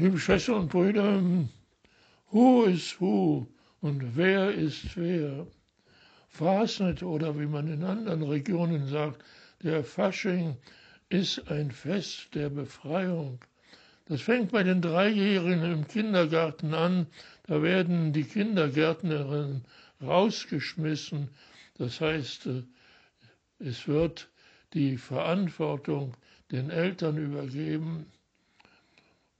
Liebe Schwestern und Brüder, who is who und wer ist wer? Fasnet oder wie man in anderen Regionen sagt, der Fasching ist ein Fest der Befreiung. Das fängt bei den Dreijährigen im Kindergarten an. Da werden die Kindergärtnerinnen rausgeschmissen. Das heißt, äh, es wird die Verantwortung den Eltern übergeben.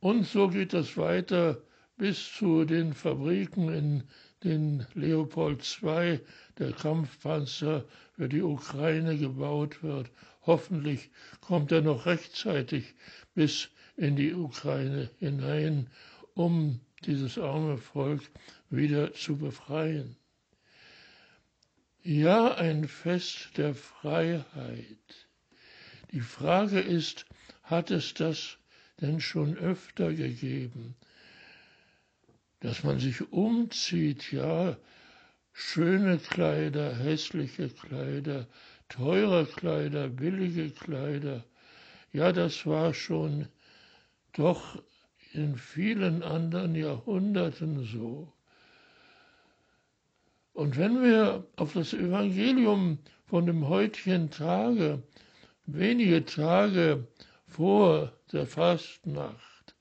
Und so geht das weiter bis zu den Fabriken, in den Leopold II, der Kampfpanzer für die Ukraine gebaut wird. Hoffentlich kommt er noch rechtzeitig bis in die Ukraine hinein, um dieses arme Volk wieder zu befreien. Ja, ein Fest der Freiheit. Die Frage ist, hat es das denn schon öfter gegeben? Dass man sich umzieht, ja, schöne Kleider, hässliche Kleider, teure Kleider, billige Kleider, ja, das war schon doch in vielen anderen Jahrhunderten so. Und wenn wir auf das Evangelium von dem heutigen Tage, wenige Tage vor der Fastnacht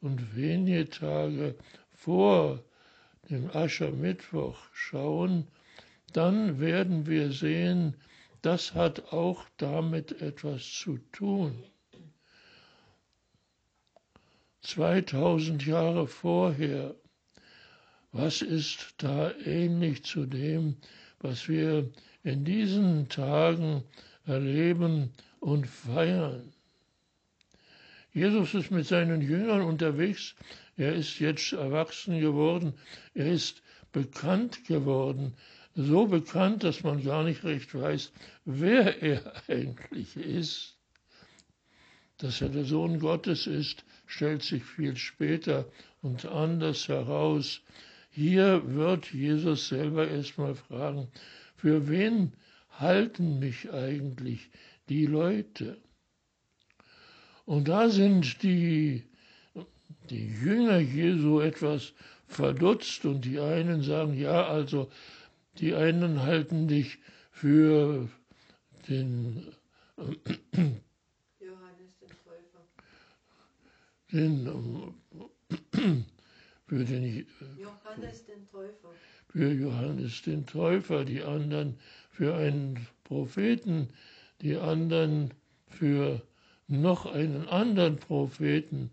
und wenige Tage vor dem Aschermittwoch schauen, dann werden wir sehen, das hat auch damit etwas zu tun. 2000 Jahre vorher. Was ist da ähnlich zu dem, was wir in diesen Tagen erleben und feiern? Jesus ist mit seinen Jüngern unterwegs. Er ist jetzt erwachsen geworden. Er ist bekannt geworden. So bekannt, dass man gar nicht recht weiß, wer er eigentlich ist. Dass er der Sohn Gottes ist, stellt sich viel später und anders heraus. Hier wird Jesus selber erstmal fragen, für wen halten mich eigentlich die Leute? Und da sind die, die Jünger Jesu etwas verdutzt und die einen sagen, ja, also die einen halten dich für den den, für den Johannes den Täufer. Für Johannes den Täufer, die anderen für einen Propheten, die anderen für noch einen anderen Propheten.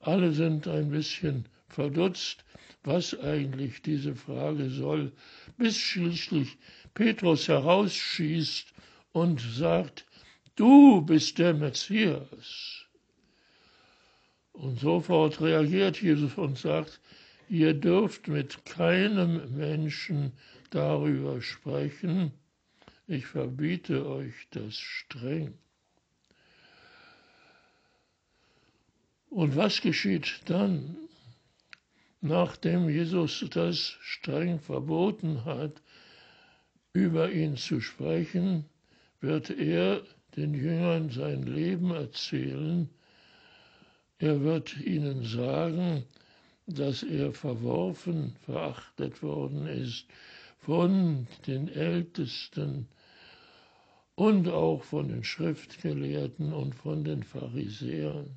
Alle sind ein bisschen verdutzt, was eigentlich diese Frage soll, bis schließlich Petrus herausschießt und sagt, du bist der Messias. Und sofort reagiert Jesus und sagt, ihr dürft mit keinem Menschen darüber sprechen, ich verbiete euch das streng. Und was geschieht dann, nachdem Jesus das streng verboten hat, über ihn zu sprechen, wird er den Jüngern sein Leben erzählen, er wird ihnen sagen, dass er verworfen, verachtet worden ist von den Ältesten und auch von den Schriftgelehrten und von den Pharisäern.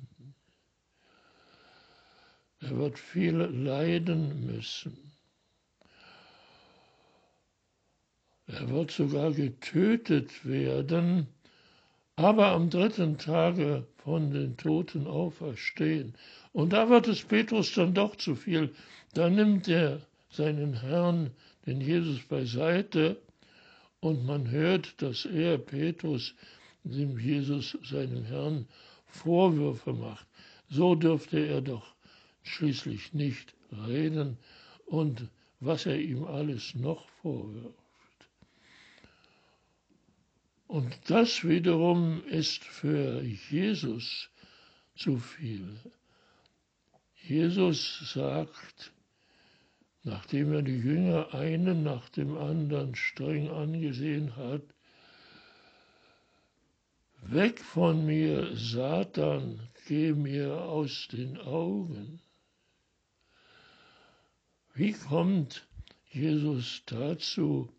Er wird viel leiden müssen. Er wird sogar getötet werden, aber am dritten Tage von den Toten auferstehen. Und da wird es Petrus dann doch zu viel. Da nimmt er seinen Herrn, den Jesus, beiseite und man hört, dass er, Petrus, dem Jesus, seinem Herrn, Vorwürfe macht. So dürfte er doch schließlich nicht reden und was er ihm alles noch vorwirft. Und das wiederum ist für Jesus zu viel. Jesus sagt, nachdem er die Jünger einen nach dem anderen streng angesehen hat, Weg von mir, Satan, geh mir aus den Augen. Wie kommt Jesus dazu,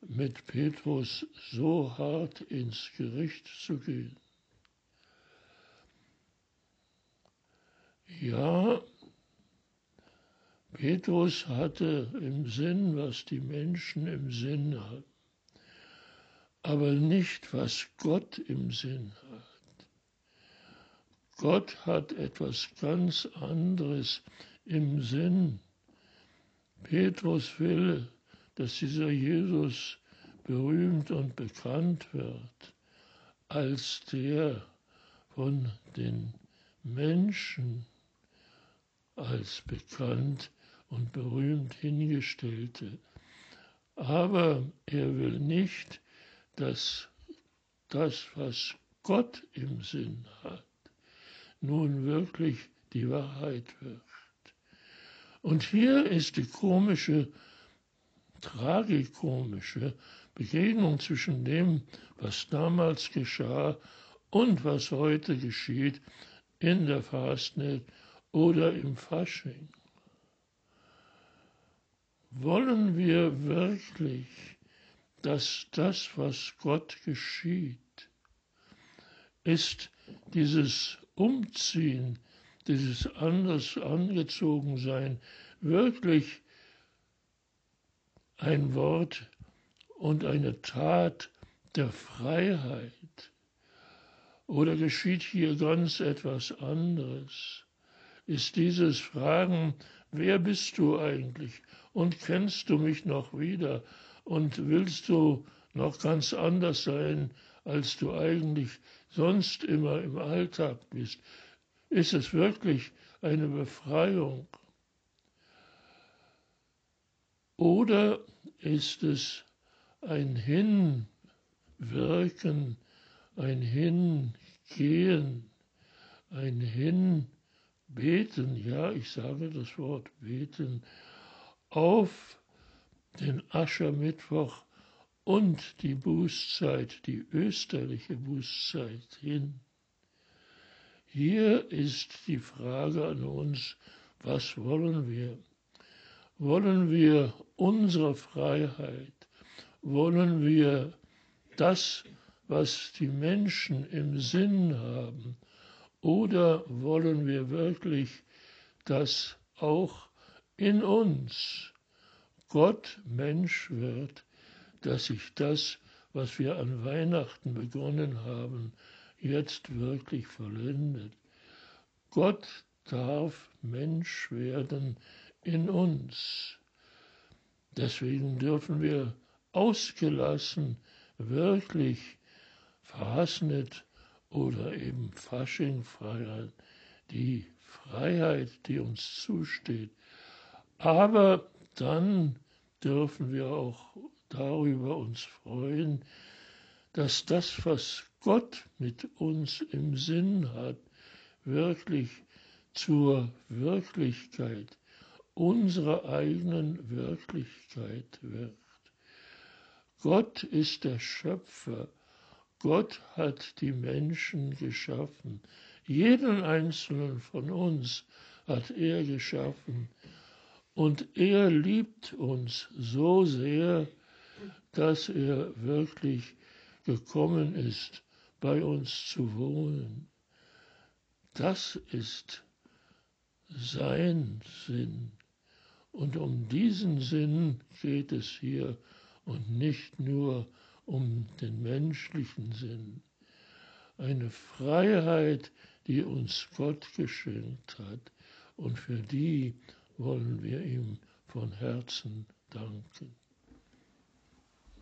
mit Petrus so hart ins Gericht zu gehen? Ja, Petrus hatte im Sinn, was die Menschen im Sinn haben, aber nicht, was Gott im Sinn hat. Gott hat etwas ganz anderes im Sinn. Petrus will, dass dieser Jesus berühmt und bekannt wird als der von den Menschen als bekannt und berühmt hingestellte. Aber er will nicht, dass das, was Gott im Sinn hat, nun wirklich die Wahrheit wird. Und hier ist die komische, tragikomische Begegnung zwischen dem, was damals geschah und was heute geschieht in der Fastnet oder im Fasching. Wollen wir wirklich, dass das, was Gott geschieht, ist dieses Umziehen, dieses anders angezogen sein, wirklich ein Wort und eine Tat der Freiheit? Oder geschieht hier ganz etwas anderes? ist dieses Fragen, wer bist du eigentlich und kennst du mich noch wieder und willst du noch ganz anders sein, als du eigentlich sonst immer im Alltag bist? Ist es wirklich eine Befreiung? Oder ist es ein Hinwirken, ein Hingehen, ein Hin beten, ja, ich sage das Wort beten, auf den Aschermittwoch und die Bußzeit, die österliche Bußzeit hin. Hier ist die Frage an uns, was wollen wir? Wollen wir unsere Freiheit? Wollen wir das, was die Menschen im Sinn haben? Oder wollen wir wirklich, dass auch in uns Gott Mensch wird, dass sich das, was wir an Weihnachten begonnen haben, jetzt wirklich vollendet. Gott darf Mensch werden in uns. Deswegen dürfen wir ausgelassen wirklich verhasnet oder eben Fasching feiern, die Freiheit, die uns zusteht. Aber dann dürfen wir auch darüber uns freuen, dass das, was Gott mit uns im Sinn hat, wirklich zur Wirklichkeit, unserer eigenen Wirklichkeit wird. Gott ist der Schöpfer Gott hat die Menschen geschaffen. Jeden einzelnen von uns hat er geschaffen. Und er liebt uns so sehr, dass er wirklich gekommen ist, bei uns zu wohnen. Das ist sein Sinn. Und um diesen Sinn geht es hier und nicht nur um den menschlichen Sinn. Eine Freiheit, die uns Gott geschenkt hat und für die wollen wir ihm von Herzen danken.